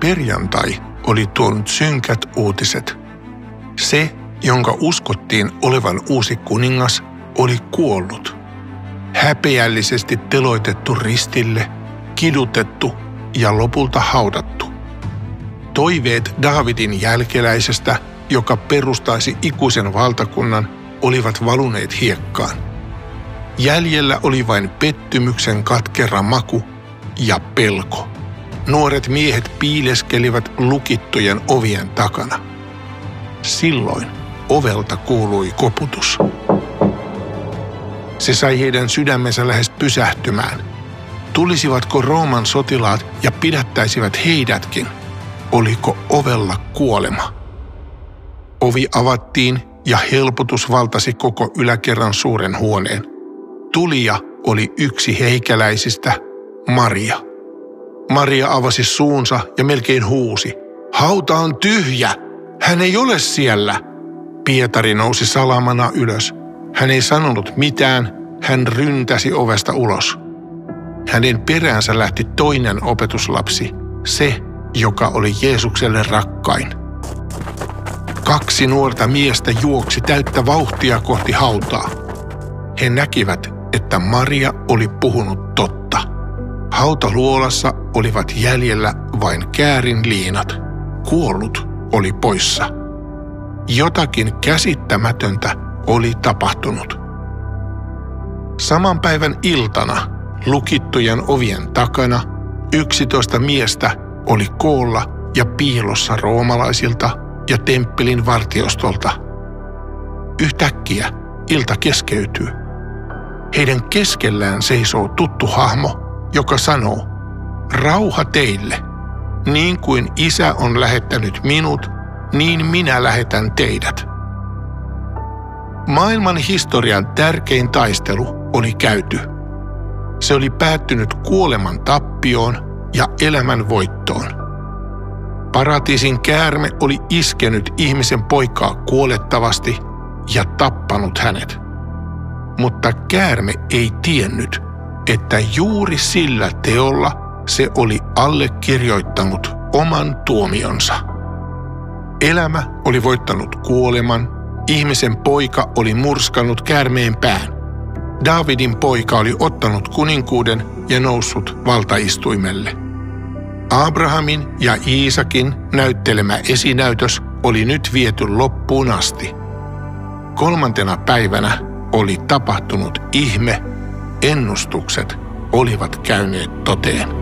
perjantai oli tuonut synkät uutiset. Se, jonka uskottiin olevan uusi kuningas, oli kuollut. Häpeällisesti teloitettu ristille, kidutettu ja lopulta haudattu. Toiveet Daavidin jälkeläisestä, joka perustaisi ikuisen valtakunnan, olivat valuneet hiekkaan. Jäljellä oli vain pettymyksen katkera maku ja pelko. Nuoret miehet piileskelivät lukittujen ovien takana. Silloin ovelta kuului koputus. Se sai heidän sydämensä lähes pysähtymään. Tulisivatko Rooman sotilaat ja pidättäisivät heidätkin? Oliko ovella kuolema? Ovi avattiin ja helpotus valtasi koko yläkerran suuren huoneen. Tulija oli yksi heikäläisistä, Maria. Maria avasi suunsa ja melkein huusi. Hauta on tyhjä! Hän ei ole siellä! Pietari nousi salamana ylös. Hän ei sanonut mitään, hän ryntäsi ovesta ulos. Hänen peräänsä lähti toinen opetuslapsi, se, joka oli Jeesukselle rakkain. Kaksi nuorta miestä juoksi täyttä vauhtia kohti hautaa. He näkivät, että Maria oli puhunut totta. Hautaluolassa olivat jäljellä vain käärin liinat. Kuollut oli poissa. Jotakin käsittämätöntä oli tapahtunut. Saman päivän iltana lukittujen ovien takana yksitoista miestä oli koolla ja piilossa roomalaisilta ja temppelin vartiostolta. Yhtäkkiä ilta keskeytyy. Heidän keskellään seisoo tuttu hahmo, joka sanoo, rauha teille. Niin kuin isä on lähettänyt minut, niin minä lähetän teidät. Maailman historian tärkein taistelu oli käyty. Se oli päättynyt kuoleman tappioon ja elämän voittoon. Paratiisin käärme oli iskenyt ihmisen poikaa kuolettavasti ja tappanut hänet. Mutta käärme ei tiennyt, että juuri sillä teolla se oli allekirjoittanut oman tuomionsa. Elämä oli voittanut kuoleman, ihmisen poika oli murskannut käärmeen pään. Davidin poika oli ottanut kuninkuuden ja noussut valtaistuimelle. Abrahamin ja Iisakin näyttelemä esinäytös oli nyt viety loppuun asti. Kolmantena päivänä oli tapahtunut ihme, ennustukset olivat käyneet toteen.